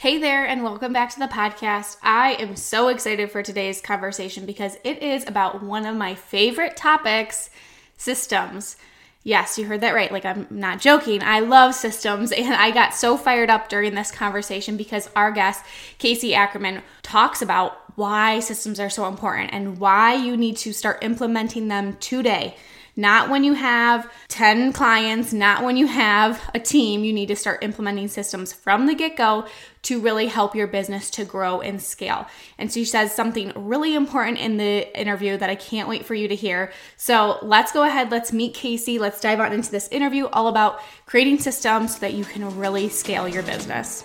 Hey there, and welcome back to the podcast. I am so excited for today's conversation because it is about one of my favorite topics systems. Yes, you heard that right. Like, I'm not joking. I love systems, and I got so fired up during this conversation because our guest, Kaci Ackerman, talks about why systems are so important and why you need to start implementing them today. Not when you have 10 clients, not when you have a team. You need to start implementing systems from the get go to really help your business to grow and scale. And she says something really important in the interview that I can't wait for you to hear. So let's go ahead, let's meet Kaci. Let's dive on into this interview all about creating systems so that you can really scale your business.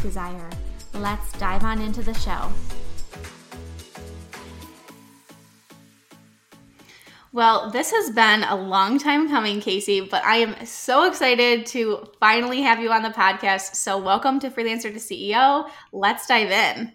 desire. Let's dive on into the show. Well, this has been a long time coming, Kaci, but I am so excited to finally have you on the podcast. So, welcome to Freelancer to CEO. Let's dive in.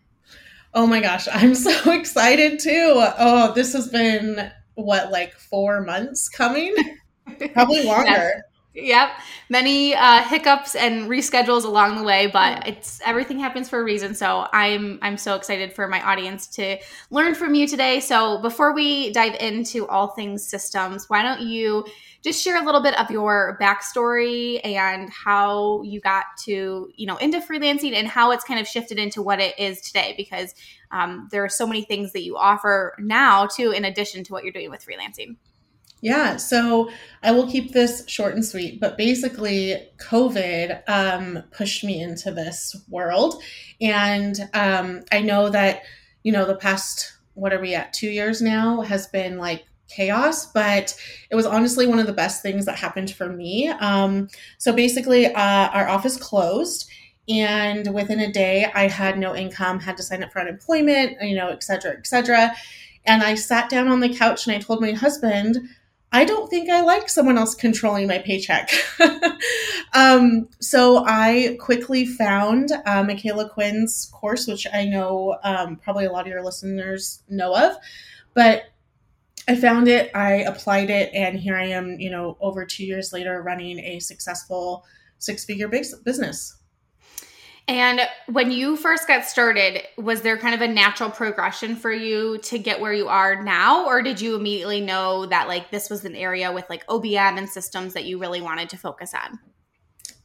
Oh my gosh, I'm so excited too. Oh, this has been what, like four months coming? Probably longer. Yep, many uh, hiccups and reschedules along the way, but it's everything happens for a reason. So I'm I'm so excited for my audience to learn from you today. So before we dive into all things systems, why don't you just share a little bit of your backstory and how you got to you know into freelancing and how it's kind of shifted into what it is today because um, there are so many things that you offer now too in addition to what you're doing with freelancing. Yeah, so I will keep this short and sweet, but basically, COVID um, pushed me into this world. And um, I know that, you know, the past, what are we at, two years now has been like chaos, but it was honestly one of the best things that happened for me. Um, so basically, uh, our office closed. And within a day, I had no income, had to sign up for unemployment, you know, et cetera, et cetera. And I sat down on the couch and I told my husband, I don't think I like someone else controlling my paycheck. um, so I quickly found uh, Micala Quinn's course, which I know um, probably a lot of your listeners know of, but I found it, I applied it, and here I am, you know, over two years later running a successful six figure business. And when you first got started, was there kind of a natural progression for you to get where you are now? Or did you immediately know that like this was an area with like OBM and systems that you really wanted to focus on?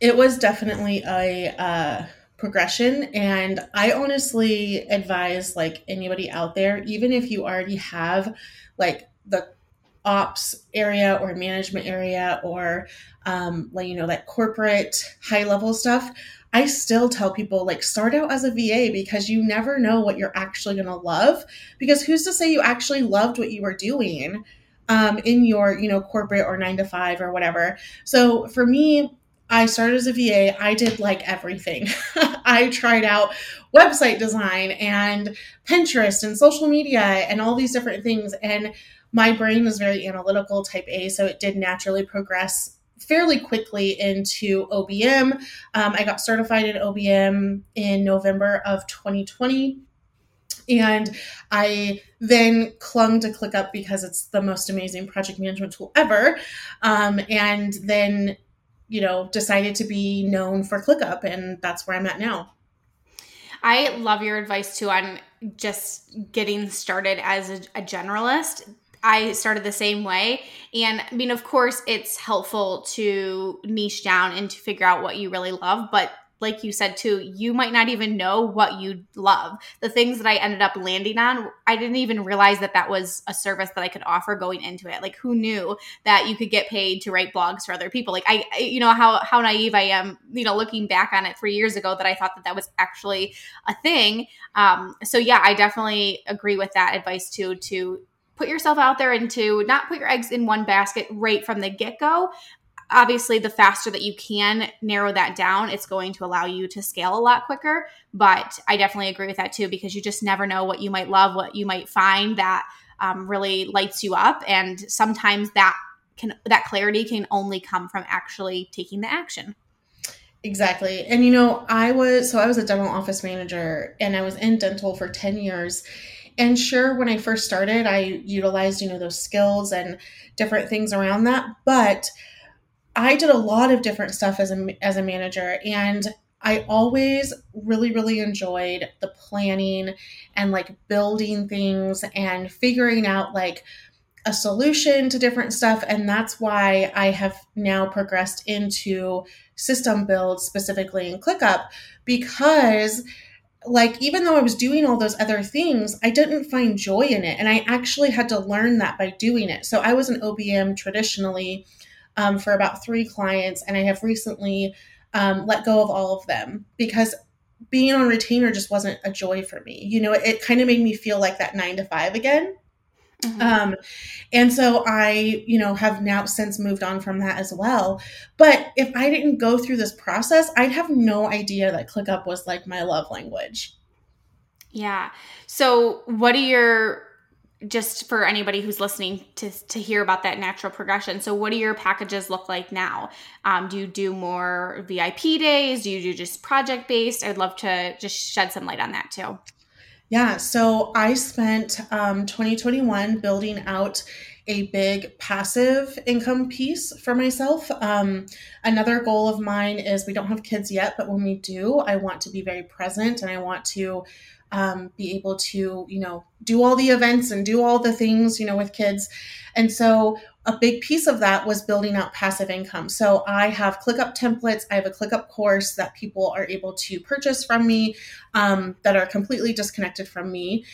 It was definitely a uh, progression. And I honestly advise like anybody out there, even if you already have like the ops area or management area or um, like you know that corporate high level stuff I still tell people like start out as a VA because you never know what you're actually going to love. Because who's to say you actually loved what you were doing um, in your, you know, corporate or nine to five or whatever. So for me, I started as a VA. I did like everything. I tried out website design and Pinterest and social media and all these different things. And my brain was very analytical, type A. So it did naturally progress fairly quickly into OBM. Um, I got certified in OBM in November of 2020. And I then clung to ClickUp because it's the most amazing project management tool ever. Um, and then you know, decided to be known for ClickUp, and that's where I'm at now. I love your advice too on just getting started as a, a generalist. I started the same way. And I mean, of course, it's helpful to niche down and to figure out what you really love, but like you said too, you might not even know what you love. The things that I ended up landing on, I didn't even realize that that was a service that I could offer going into it. Like who knew that you could get paid to write blogs for other people? Like I, you know how how naive I am, you know, looking back on it three years ago that I thought that that was actually a thing. Um, so yeah, I definitely agree with that advice too. To put yourself out there and to not put your eggs in one basket right from the get go, obviously the faster that you can narrow that down it's going to allow you to scale a lot quicker. But i definitely agree with that too because you just never know what you might love what you might find that um, really lights you up. And sometimes that can that clarity can only come from actually taking the action. Exactly. And you know i was so i was a dental office manager and i was in dental for 10 years and sure when i first started i utilized you know those skills and different things around that but I did a lot of different stuff as a as a manager and I always really really enjoyed the planning and like building things and figuring out like a solution to different stuff and that's why I have now progressed into system build specifically in ClickUp because like even though I was doing all those other things, I didn't find joy in it and I actually had to learn that by doing it. So I was an OBM traditionally um, for about three clients, and I have recently um, let go of all of them because being on retainer just wasn't a joy for me. You know, it, it kind of made me feel like that nine to five again. Mm-hmm. Um, and so I, you know, have now since moved on from that as well. But if I didn't go through this process, I'd have no idea that ClickUp was like my love language. Yeah. So, what are your just for anybody who's listening to, to hear about that natural progression. So, what do your packages look like now? Um, do you do more VIP days? Do you do just project based? I'd love to just shed some light on that too. Yeah, so I spent um, 2021 building out a big passive income piece for myself. Um, another goal of mine is we don't have kids yet, but when we do, I want to be very present and I want to um, be able to, you know, do all the events and do all the things, you know, with kids. And so a big piece of that was building out passive income. So I have ClickUp templates. I have a ClickUp course that people are able to purchase from me um, that are completely disconnected from me.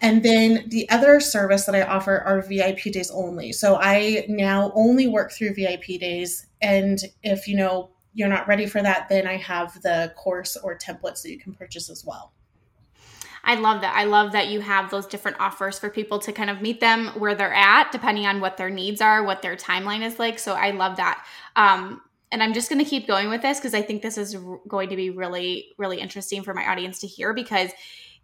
And then the other service that I offer are VIP days only. So I now only work through VIP days. And if you know you're not ready for that, then I have the course or templates that you can purchase as well. I love that. I love that you have those different offers for people to kind of meet them where they're at, depending on what their needs are, what their timeline is like. So I love that. Um, and I'm just going to keep going with this because I think this is r- going to be really, really interesting for my audience to hear because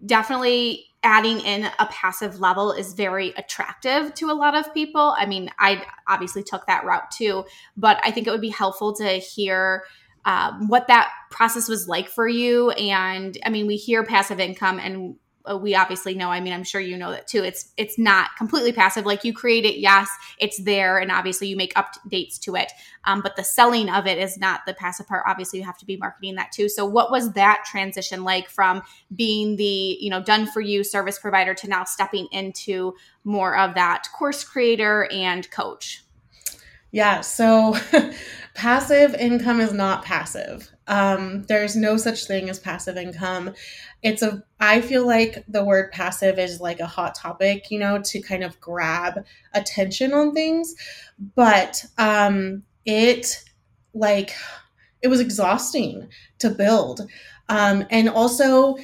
definitely adding in a passive level is very attractive to a lot of people. I mean, I obviously took that route too, but I think it would be helpful to hear um, what that process was like for you. And I mean, we hear passive income and uh, we obviously know i mean i'm sure you know that too. It's it's not completely passive. Like you create it yes it's there and obviously you make updates to it. Um, but the selling of it is not the passive part. Obviously you have to be marketing that too. So what was that transition like from being the you know done for you service provider to now stepping into more of that course creator and coach? Yeah, so passive income is not passive. Um, there's no such thing as passive income. It's a, I feel like the word passive is like a hot topic, you know, to kind of grab attention on things. But um, it, like, it was exhausting to build. Um, and also,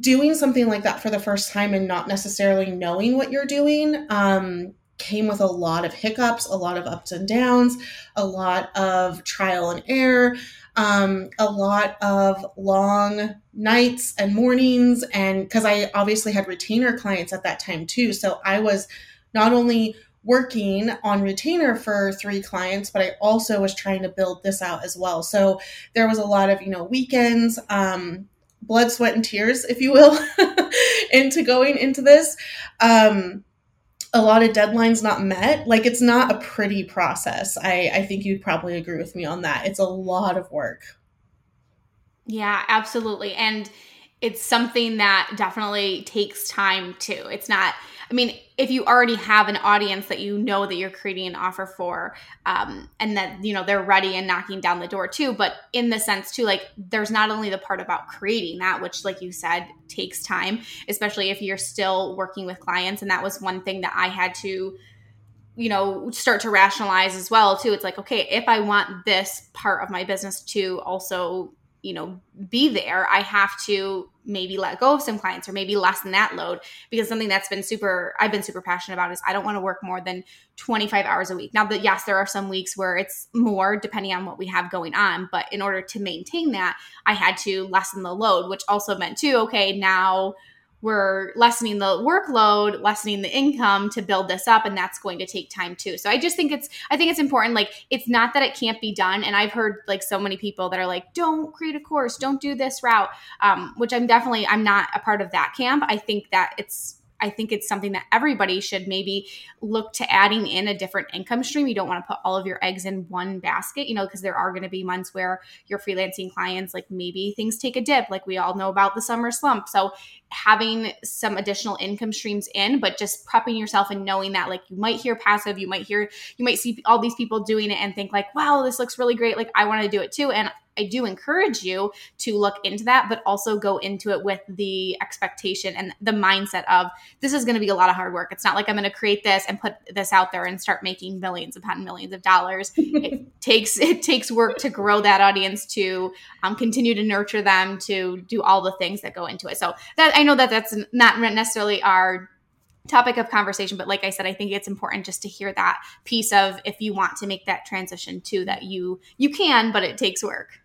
doing something like that for the first time and not necessarily knowing what you're doing um, came with a lot of hiccups, a lot of ups and downs, a lot of trial and error, um, a lot of long nights and mornings. And because I obviously had retainer clients at that time too. So I was not only working on retainer for three clients, but I also was trying to build this out as well. So there was a lot of, you know, weekends, um, blood, sweat, and tears, if you will, into going into this. Um, a lot of deadlines not met. Like it's not a pretty process. I, I think you'd probably agree with me on that. It's a lot of work. Yeah, absolutely. And it's something that definitely takes time too. It's not, I mean, if you already have an audience that you know that you're creating an offer for, um, and that, you know, they're ready and knocking down the door too, but in the sense too, like there's not only the part about creating that, which, like you said, takes time, especially if you're still working with clients. And that was one thing that I had to you know start to rationalize as well too it's like okay if i want this part of my business to also you know be there i have to maybe let go of some clients or maybe lessen that load because something that's been super i've been super passionate about is i don't want to work more than 25 hours a week. Now that yes there are some weeks where it's more depending on what we have going on but in order to maintain that i had to lessen the load which also meant too okay now we're lessening the workload lessening the income to build this up and that's going to take time too. So i just think it's i think it's important like it's not that it can't be done and i've heard like so many people that are like don't create a course don't do this route um, which i'm definitely i'm not a part of that camp. I think that it's I think it's something that everybody should maybe look to adding in a different income stream. You don't want to put all of your eggs in one basket, you know, because there are going to be months where your freelancing clients, like maybe things take a dip, like we all know about the summer slump. So having some additional income streams in, but just prepping yourself and knowing that, like, you might hear passive, you might hear, you might see all these people doing it and think, like, wow, this looks really great. Like, I want to do it too. And I do encourage you to look into that, but also go into it with the expectation and the mindset of this is going to be a lot of hard work. It's not like I'm going to create this and put this out there and start making millions upon millions of dollars. it takes it takes work to grow that audience, to um, continue to nurture them, to do all the things that go into it. So that I know that that's not necessarily our topic of conversation but like i said i think it's important just to hear that piece of if you want to make that transition too that you you can but it takes work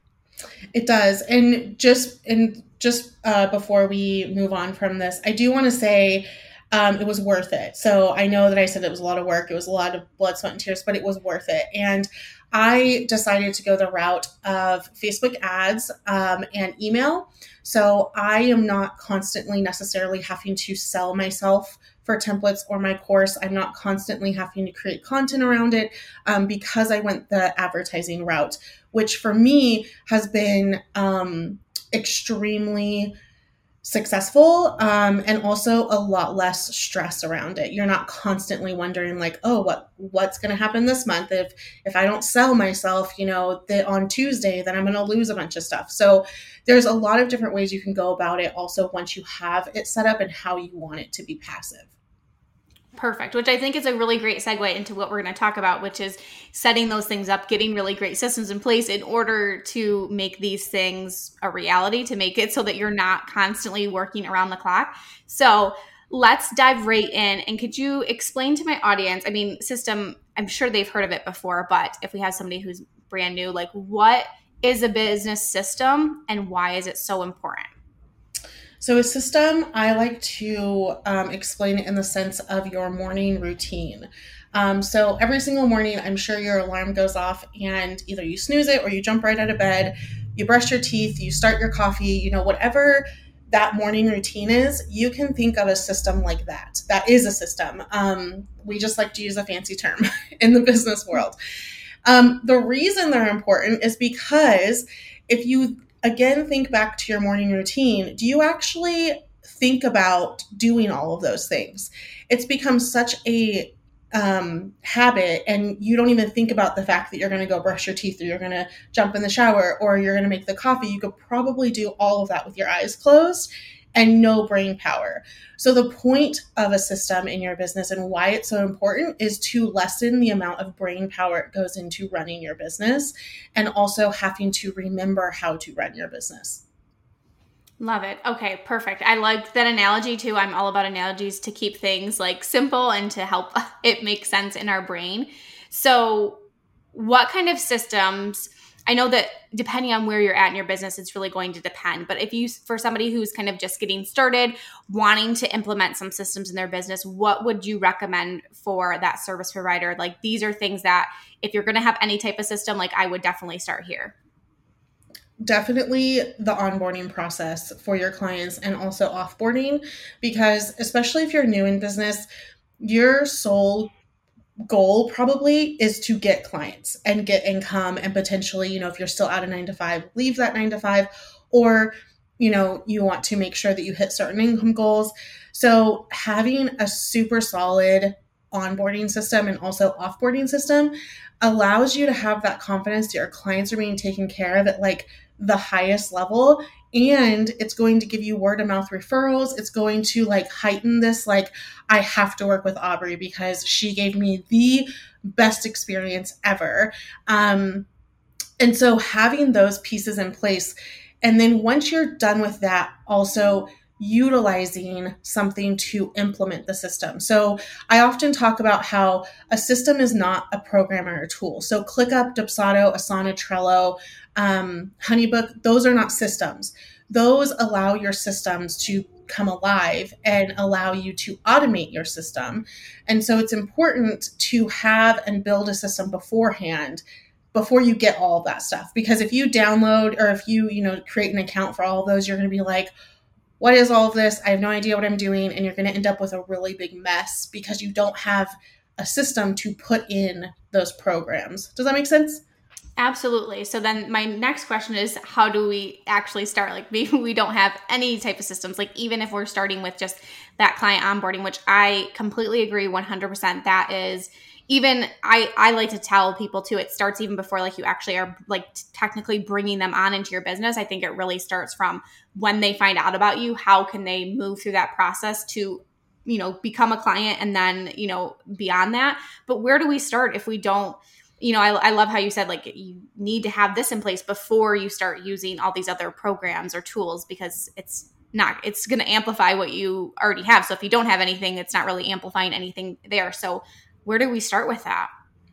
it does. And just and just uh, before we move on from this, I do want to say um, it was worth it. So I know that I said it was a lot of work. It was a lot of blood, sweat, and tears, but it was worth it. And I decided to go the route of Facebook ads um, and email. So I am not constantly necessarily having to sell myself for templates or my course. I'm not constantly having to create content around it um, because I went the advertising route, which for me has been um, extremely successful um, and also a lot less stress around it. You're not constantly wondering like oh what what's going to happen this month? If if i don't sell myself you know that on tuesday then i'm going to lose a bunch of stuff. So there's a lot of different ways you can go about it also once you have it set up and how you want it to be passive Perfect, which I think is a really great segue into what we're going to talk about, which is setting those things up, getting really great systems in place in order to make these things a reality, to make it so that you're not constantly working around the clock. So, let's dive right in. And could you explain to my audience? I mean, system, I'm sure they've heard of it before, but if we have somebody who's brand new, like what is a business system and why is it so important? So, a system, I like to um, explain it in the sense of your morning routine. Um, so, every single morning, I'm sure your alarm goes off and either you snooze it or you jump right out of bed, you brush your teeth, you start your coffee, you know, whatever that morning routine is, you can think of a system like that. That is a system. Um, we just like to use a fancy term in the business world. Um, the reason they're important is because if you again think back to your morning routine. Do you actually think about doing all of those things? It's become such a um, habit and you don't even think about the fact that you're going to go brush your teeth or you're going to jump in the shower or you're going to make the coffee. You could probably do all of that with your eyes closed and no brain power. So, the point of a system in your business and why it's so important is to lessen the amount of brain power it goes into running your business and also having to remember how to run your business. Love it. Okay, perfect. I like that analogy too. I'm all about analogies to keep things like simple and to help it make sense in our brain. So, what kind of systems? I know that depending on where you're at in your business, it's really going to depend. But if you, for somebody who's kind of just getting started, wanting to implement some systems in their business, what would you recommend for that service provider? Like these are things that if you're going to have any type of system, like I would definitely start here. Definitely the onboarding process for your clients and also offboarding, because especially if you're new in business, your sole goal probably is to get clients and get income and potentially, you know, if you're still at a nine to five, leave that nine to five, or, you know, you want to make sure that you hit certain income goals. So having a super solid onboarding system and also offboarding system allows you to have that confidence that your clients are being taken care of at like the highest level and it's going to give you word of mouth referrals it's going to like heighten this like i have to work with aubrey because she gave me the best experience ever um and so having those pieces in place and then once you're done with that also utilizing something to implement the system. So I often talk about how a system is not a program or a tool. So ClickUp, Dubsado, Asana, Trello, um, Honeybook, those are not systems. Those allow your systems to come alive and allow you to automate your system. And so it's important to have and build a system beforehand before you get all that stuff because if you download or if you you know create an account for all of those you're going to be like what is all of this? I have no idea what I'm doing. And you're going to end up with a really big mess because you don't have a system to put in those programs. Does that make sense? Absolutely. So then my next question is how do we actually start? Like maybe we don't have any type of systems. Like even if we're starting with just that client onboarding, which I completely agree 100% that is even I I like to tell people too it starts even before like you actually are like technically bringing them on into your business. I think it really starts from when they find out about you, how can they move through that process to you know become a client and then you know beyond that. But where do we start if we don't you know, I, I love how you said like you need to have this in place before you start using all these other programs or tools because it's not it's going to amplify what you already have so if you don't have anything it's not really amplifying anything there so where do we start with that?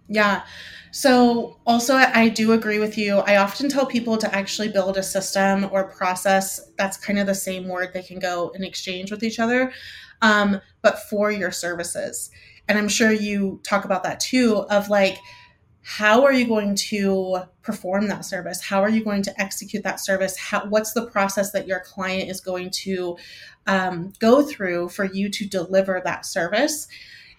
Yeah. So, also, I do agree with you. I often tell people to actually build a system or process that's kind of the same word they can go and exchange with each other, um, but for your services. And I'm sure you talk about that too of like, how are you going to perform that service? How are you going to execute that service? How, what's the process that your client is going to um, go through for you to deliver that service?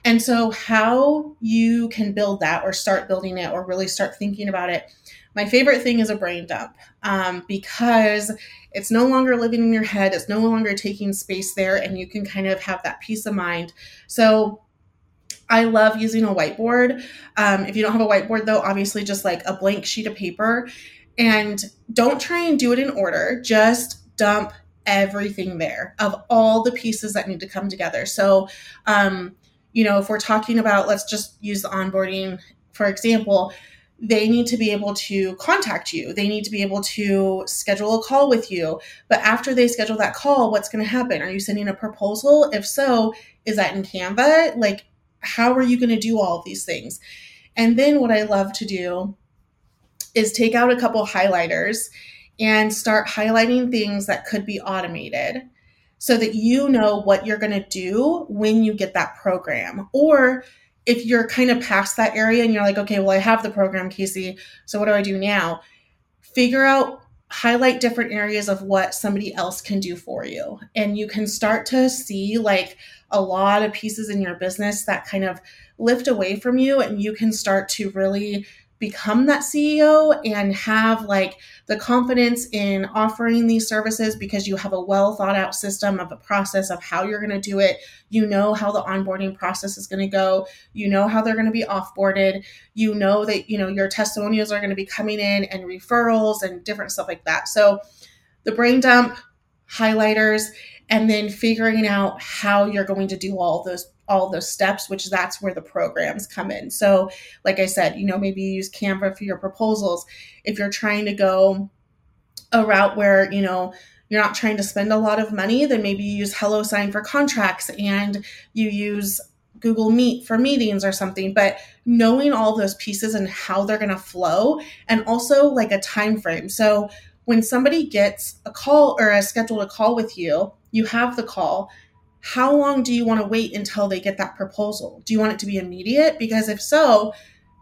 And so, how you can build that or start building it or really start thinking about it. My favorite thing is a brain dump um, because it's no longer living in your head, it's no longer taking space there, and you can kind of have that peace of mind. So, I love using a whiteboard. Um, if you don't have a whiteboard, though, obviously just like a blank sheet of paper. And don't try and do it in order, just dump everything there of all the pieces that need to come together. So, um, you know, if we're talking about, let's just use the onboarding, for example, they need to be able to contact you. They need to be able to schedule a call with you. But after they schedule that call, what's going to happen? Are you sending a proposal? If so, is that in Canva? Like, how are you going to do all of these things? And then what I love to do is take out a couple highlighters and start highlighting things that could be automated so that you know what you're going to do when you get that program. Or if you're kind of past that area and you're like, okay, well, I have the program, Kaci. So what do I do now? Figure out, highlight different areas of what somebody else can do for you. And you can start to see like a lot of pieces in your business that kind of lift away from you and you can start to really become that CEO and have like the confidence in offering these services because you have a well thought out system of a process of how you're going to do it. You know how the onboarding process is going to go. You know how they're going to be offboarded. You know that, you know, your testimonials are going to be coming in and referrals and different stuff like that. So the brain dump, highlighters, and then figuring out how you're going to do all those all those steps which that's where the programs come in. So like i said you know maybe you use canva for your proposals. If you're trying to go a route where you know you're not trying to spend a lot of money then maybe you use HelloSign for contracts and you use google meet for meetings or something. But knowing all those pieces and how they're going to flow and also like a time frame so when somebody gets a call or a scheduled a call with you you have the call how long do you want to wait until they get that proposal? Do you want it to be immediate? Because if so,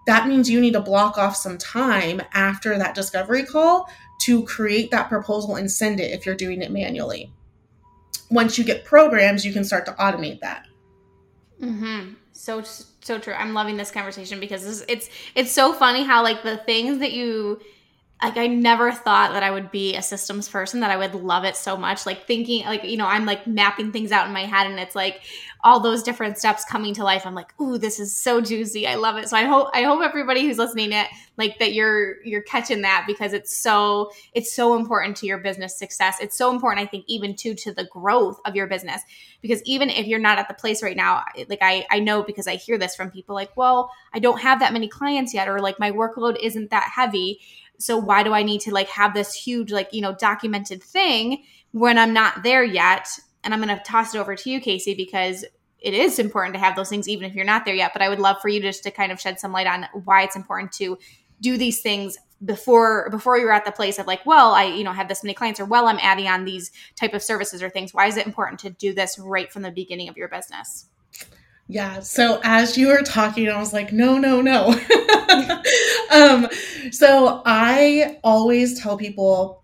that means you need to block off some time after that discovery call to create that proposal and send it if you're doing it manually. Once you get programs, you can start to automate that. Mm-hmm. So so true. I'm loving this conversation because it's it's so funny how like the things that you like I never thought that I would be a systems person that I would love it so much. Like thinking like you know I'm like mapping things out in my head and it's like all those different steps coming to life. I'm like ooh this is so juicy. I love it. So I hope I hope everybody who's listening it like that you're you're catching that because it's so it's so important to your business success. It's so important I think even to to the growth of your business. Because even if you're not at the place right now like I I know because I hear this from people like well I don't have that many clients yet or like my workload isn't that heavy so why do I need to like have this huge, like, you know, documented thing when I'm not there yet? And I'm going to toss it over to you, Kaci, because it is important to have those things even if you're not there yet. But I would love for you just to kind of shed some light on why it's important to do these things before before you're at the place of like well i you know have this many clients or well i'm adding on these type of services or things why is it important to do this right from the beginning of your business yeah. So as you were talking, I was like, no, no, no. um, so I always tell people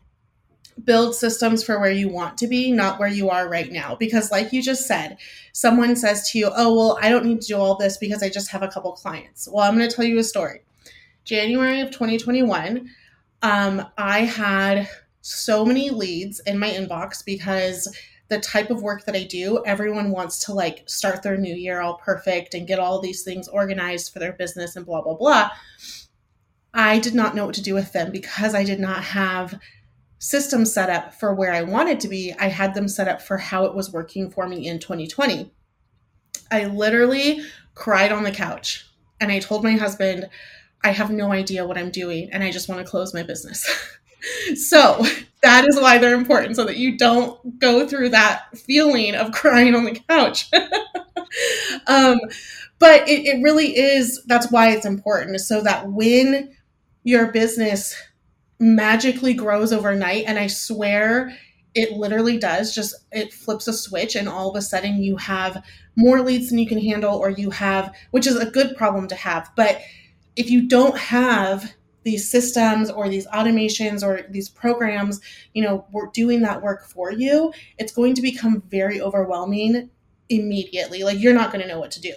build systems for where you want to be, not where you are right now. Because, like you just said, someone says to you, oh, well, I don't need to do all this because I just have a couple clients. Well, I'm going to tell you a story. January of 2021, um, I had so many leads in my inbox because the type of work that I do, everyone wants to like start their new year all perfect and get all these things organized for their business and blah, blah, blah. I did not know what to do with them because I did not have systems set up for where I wanted to be. I had them set up for how it was working for me in 2020. I literally cried on the couch and I told my husband, I have no idea what I'm doing and I just want to close my business. so that is why they're important so that you don't go through that feeling of crying on the couch. Um, but it, it really is that's why it's important so that when your business magically grows overnight and i swear it literally does just it flips a switch and all of a sudden you have more leads than you can handle or you have which is a good problem to have but if you don't have these systems or these automations or these programs, you know, we're doing that work for you, it's going to become very overwhelming immediately. Like you're not going to know what to do.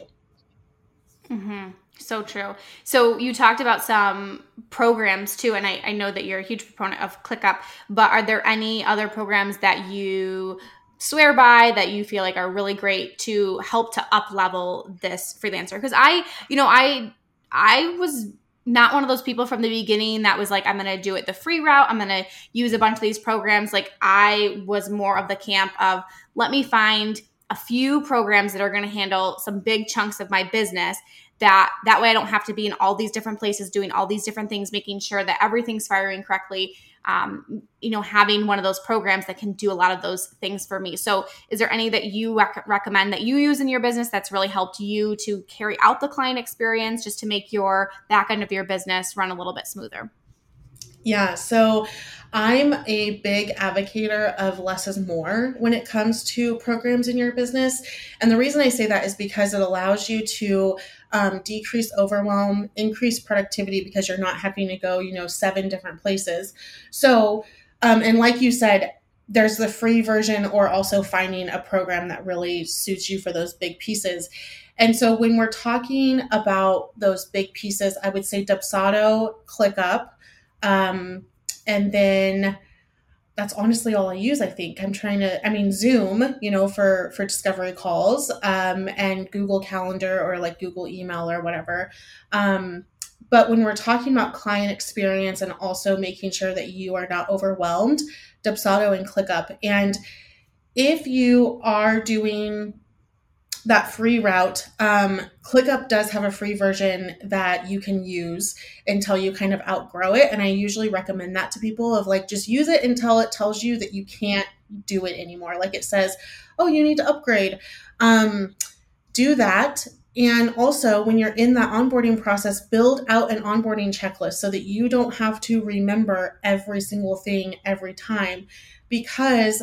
Mm-hmm. So true. So you talked about some programs too, and I, I know that you're a huge proponent of ClickUp, but are there any other programs that you swear by that you feel like are really great to help to up level this freelancer? Because I, you know, I I was not one of those people from the beginning that was like, I'm going to do it the free route. I'm going to use a bunch of these programs. Like, I was more of the camp of let me find a few programs that are going to handle some big chunks of my business that that way I don't have to be in all these different places doing all these different things, making sure that everything's firing correctly um, you know, having one of those programs that can do a lot of those things for me. So, is there any that you rec- recommend that you use in your business that's really helped you to carry out the client experience just to make your back end of your business run a little bit smoother? Yeah, so I'm a big advocator of less is more when it comes to programs in your business. And the reason I say that is because it allows you to um, decrease overwhelm, increase productivity because you're not having to go, you know, seven different places. So, um, and like you said, there's the free version or also finding a program that really suits you for those big pieces. And so when we're talking about those big pieces, I would say Dubsado, ClickUp, um, and then that's honestly all I use. I think I'm trying to. I mean, Zoom, you know, for for discovery calls, um, and Google Calendar or like Google Email or whatever. Um, but when we're talking about client experience and also making sure that you are not overwhelmed, Dubsado and ClickUp. And if you are doing that free route, um, ClickUp does have a free version that you can use until you kind of outgrow it. And I usually recommend that to people of like just use it until it tells you that you can't do it anymore. Like it says, oh, you need to upgrade. Um, do that. And also, when you're in that onboarding process, build out an onboarding checklist so that you don't have to remember every single thing every time because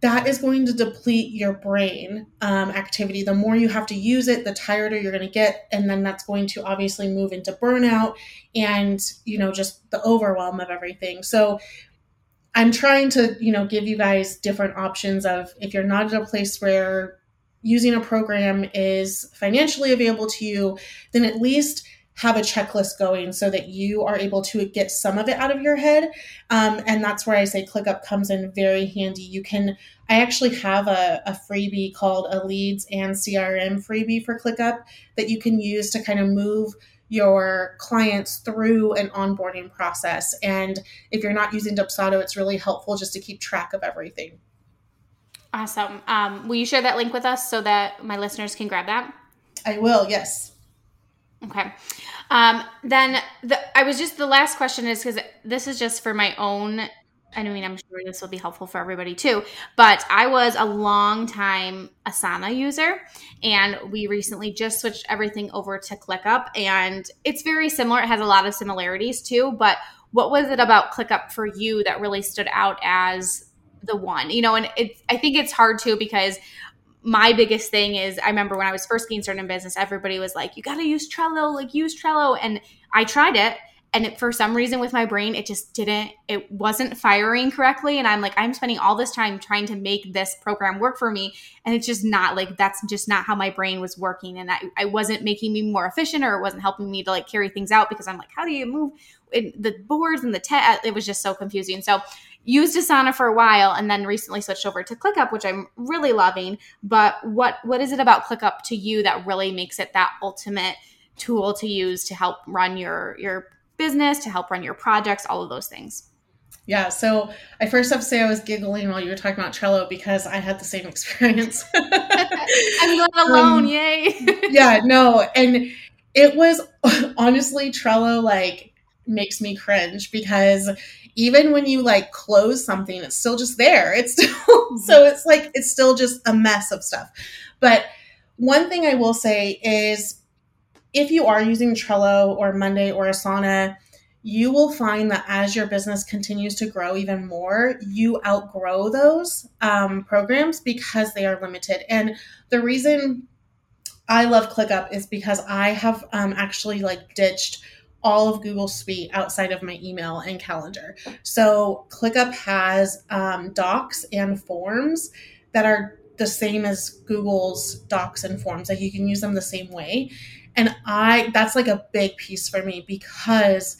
that is going to deplete your brain um, activity. The more you have to use it, the tireder you're going to get, and then that's going to obviously move into burnout and you know just the overwhelm of everything. So I'm trying to you know give you guys different options of if you're not at a place where using a program is financially available to you, then at least have a checklist going so that you are able to get some of it out of your head. Um, and that's where I say ClickUp comes in very handy. You can, I actually have a, a freebie called a leads and CRM freebie for ClickUp that you can use to kind of move your clients through an onboarding process. And if you're not using Dubsado, it's really helpful just to keep track of everything. Awesome. Um, will you share that link with us so that my listeners can grab that? I will, yes. Okay. Um, then the, I was just the last question is because this is just for my own. I mean, I'm sure this will be helpful for everybody too. But I was a long time Asana user, and we recently just switched everything over to ClickUp, and it's very similar. It has a lot of similarities too. But what was it about ClickUp for you that really stood out as the one? You know, and it, I think it's hard too because my biggest thing is I remember when I was first getting started in business, everybody was like, you got to use Trello, like use Trello. And I tried it. And it, for some reason with my brain, it just didn't, it wasn't firing correctly. And I'm like, I'm spending all this time trying to make this program work for me. And it's just not like, that's just not how my brain was working. And I, I wasn't making me more efficient or it wasn't helping me to like carry things out because I'm like, how do you move the boards and the tech? It was just so confusing. So used Asana for a while and then recently switched over to ClickUp, which I'm really loving. But what what is it about ClickUp to you that really makes it that ultimate tool to use to help run your your business, to help run your projects, all of those things? Yeah, so I first have to say I was giggling while you were talking about Trello because I had the same experience. I'm not alone, um, yay. yeah, no, and it was honestly Trello like makes me cringe because even when you like close something, it's still just there. It's still so it's like it's still just a mess of stuff. But one thing I will say is if you are using Trello or Monday or Asana, you will find that as your business continues to grow even more, you outgrow those um, programs because they are limited. And the reason I love ClickUp is because I have um, actually like ditched all of Google Suite outside of my email and calendar. So ClickUp has um, docs and forms that are the same as Google's docs and forms. Like you can use them the same way. And I that's like a big piece for me because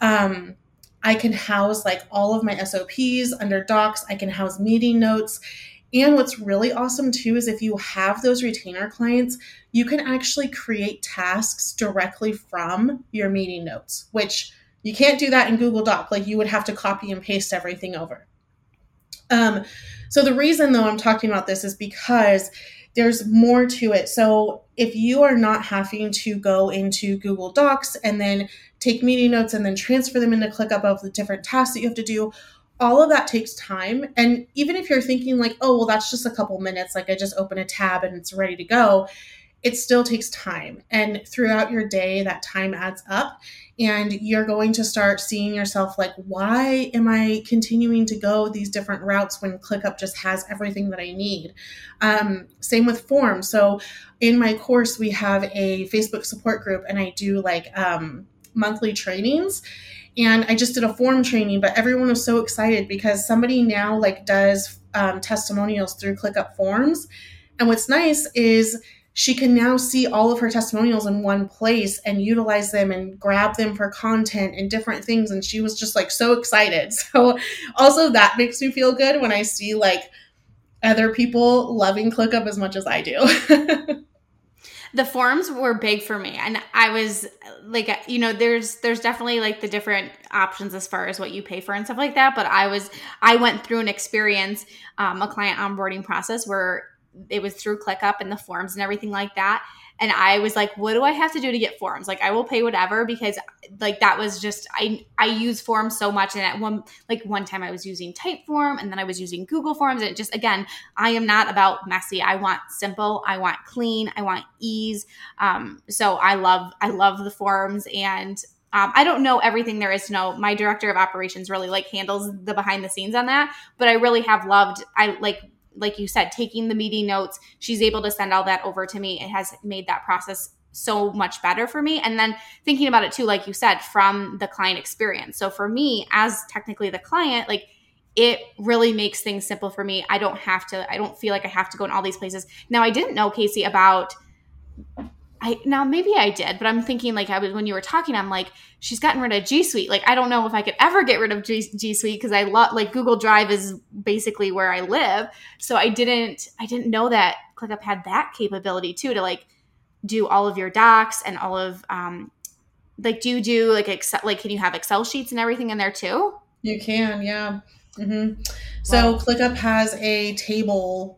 um I can house like all of my SOPs under docs. I can house meeting notes. And what's really awesome too is if you have those retainer clients, you can actually create tasks directly from your meeting notes, which you can't do that in Google Doc. Like you would have to copy and paste everything over. Um, so the reason though I'm talking about this is because there's more to it. So if you are not having to go into Google Docs and then take meeting notes and then transfer them into ClickUp of the different tasks that you have to do, all of that takes time. And even if you're thinking like, oh, well, that's just a couple minutes, like I just open a tab and it's ready to go, it still takes time. And throughout your day, that time adds up. And you're going to start seeing yourself like, why am I continuing to go these different routes when ClickUp just has everything that I need? Um, same with forms. So in my course, we have a Facebook support group, and I do like um, monthly trainings and I just did a form training, but everyone was so excited because somebody now like does um, testimonials through ClickUp Forms. And what's nice is she can now see all of her testimonials in one place and utilize them and grab them for content and different things. And she was just like so excited. So also that makes me feel good when I see like other people loving ClickUp as much as I do. the forms were big for me and i was like you know there's there's definitely like the different options as far as what you pay for and stuff like that but i was i went through an experience um, a client onboarding process where it was through ClickUp and the forms and everything like that. And I was like, what do I have to do to get forms? Like I will pay whatever because like that was just I I use forms so much and at one like one time I was using Typeform and then I was using Google Forms and just again, I am not about messy. I want simple, I want clean, I want ease. Um so I love I love the forms and um, I don't know everything there is to know. My director of operations really like handles the behind the scenes on that, but I really have loved. I like like you said, taking the meeting notes, she's able to send all that over to me. It has made that process so much better for me. And then thinking about it too, like you said, from the client experience. So for me, as technically the client, like it really makes things simple for me. I don't have to, I don't feel like I have to go in all these places. Now, I didn't know, Kaci, about I now maybe I did, but I'm thinking like I was when you were talking, I'm like, she's gotten rid of G Suite. Like I don't know if I could ever get rid of G, G Suite because I love like Google Drive is basically where I live. So I didn't I didn't know that ClickUp had that capability too to like do all of your docs and all of um like do you do like Excel like can you have Excel sheets and everything in there too? You can, yeah. Mm-hmm. So wow. ClickUp has a table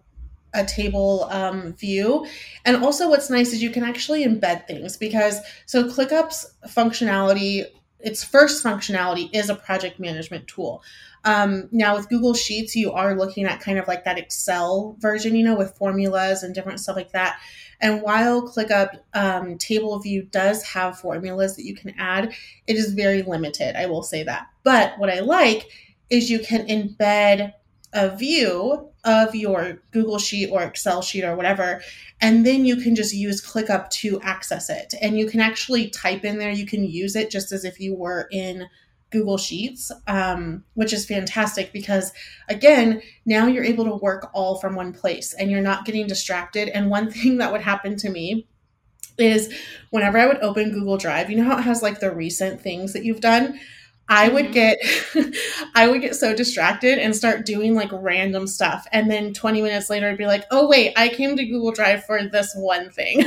a table um, view. And also, what's nice is you can actually embed things because so ClickUp's functionality, its first functionality is a project management tool. Um, now, with Google Sheets, you are looking at kind of like that Excel version, you know, with formulas and different stuff like that. And while ClickUp um, Table View does have formulas that you can add, it is very limited. I will say that. But what I like is you can embed a view of your Google Sheet or Excel sheet or whatever, and then you can just use ClickUp to access it. And you can actually type in there, you can use it just as if you were in Google Sheets, um, which is fantastic because, again, now you're able to work all from one place and you're not getting distracted. And one thing that would happen to me is whenever I would open Google Drive, you know how it has like the recent things that you've done? I would mm-hmm. get I would get so distracted and start doing like random stuff. And then 20 minutes later I'd be like, "Oh wait, I came to Google Drive for this one thing."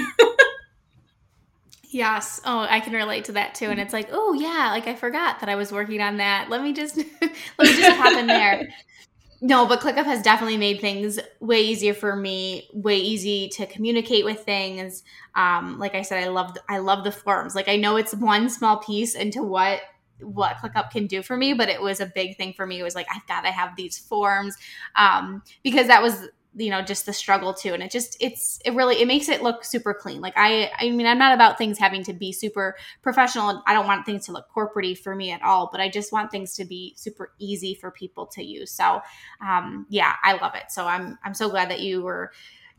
yes. Oh, I can relate to that too. And it's like, "Oh yeah, like I forgot that I was working on that. Let me just let me just hop in there." No, but ClickUp has definitely made things way easier for me, way easy to communicate with things. Um, like I said, I love I love the forms. Like I know it's one small piece into what what ClickUp can do for me, but it was a big thing for me. It was like I've got to have these forms um, because that was you know just the struggle too. And it just it's it really it makes it look super clean. Like i i mean i'm not about things having to be super professional. And i don't want things to look corporatey for me at all but i just want things to be super easy for people to use. So um yeah i love it. So i'm i'm so glad that you were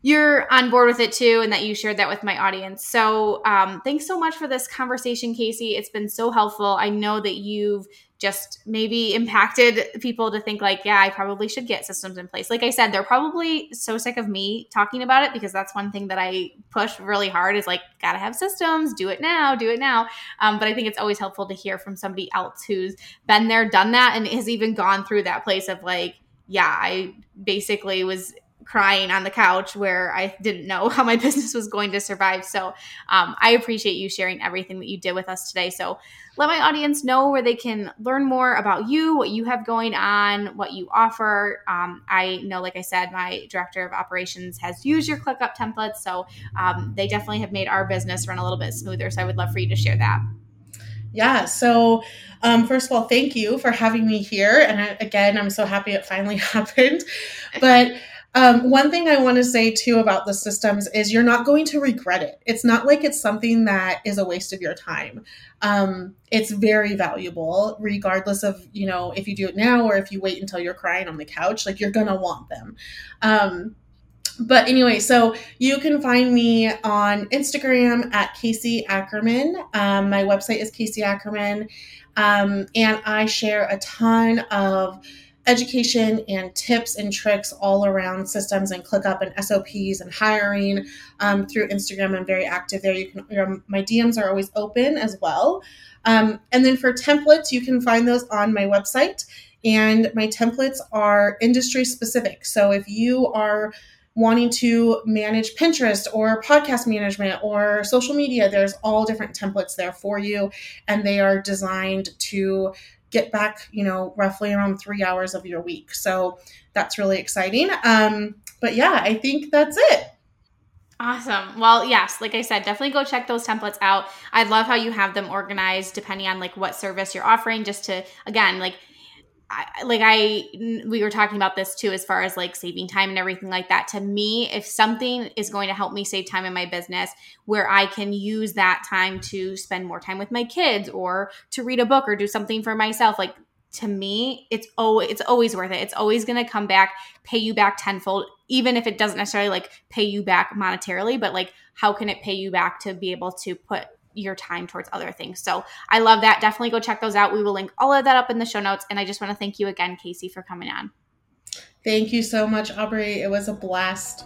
you're on board with it too and that you shared that with my audience. So, um, thanks so much for this conversation, Kaci. It's been so helpful. I know that you've just maybe impacted people to think like, yeah, I probably should get systems in place. Like I said, they're probably so sick of me talking about it because that's one thing that I push really hard is like, gotta have systems, do it now, do it now. Um, but I think it's always helpful to hear from somebody else who's been there, done that, and has even gone through that place of like, yeah, I basically was crying on the couch where I didn't know how my business was going to survive. So um, I appreciate you sharing everything that you did with us today. So let my audience know where they can learn more about you, what you have going on, what you offer. Um, I know, like I said, my director of operations has used your ClickUp templates. So um, they definitely have made our business run a little bit smoother. So I would love for you to share that. Yeah. So, um, first of all, thank you for having me here. And I, again, I'm so happy it finally happened. But um, one thing I want to say too about the systems is you're not going to regret it. It's not like it's something that is a waste of your time. Um, it's very valuable, regardless of you know if you do it now or if you wait until you're crying on the couch. Like you're gonna want them. Um, but anyway, so you can find me on Instagram at Kaci Ackerman. Um, my website is Kaci Ackerman, um, and I share a ton of education and tips and tricks all around systems and ClickUp and SOPs and hiring um, through Instagram. I'm very active there. You can your, my DMs are always open as well. Um, and then for templates, you can find those on my website. And my templates are industry specific. So if you are wanting to manage Pinterest or podcast management or social media, there's all different templates there for you. And they are designed to get back, you know, roughly around three hours of your week. So that's really exciting. Um, but yeah, I think that's it. Awesome. Well, yes, like I said, definitely go check those templates out. I love how you have them organized depending on like what service you're offering just to again, like I, like I we were talking about this too as far as like saving time and everything like that. To me, if something is going to help me save time in my business where I can use that time to spend more time with my kids or to read a book or do something for myself, like to me, it's oh it's always worth it. It's always going to come back, pay you back tenfold, even if it doesn't necessarily like pay you back monetarily, but like how can it pay you back to be able to put your time towards other things. So I love that. Definitely go check those out. We will link all of that up in the show notes. And I just want to thank you again, Kaci, for coming on. Thank you so much, Aubrey. It was a blast.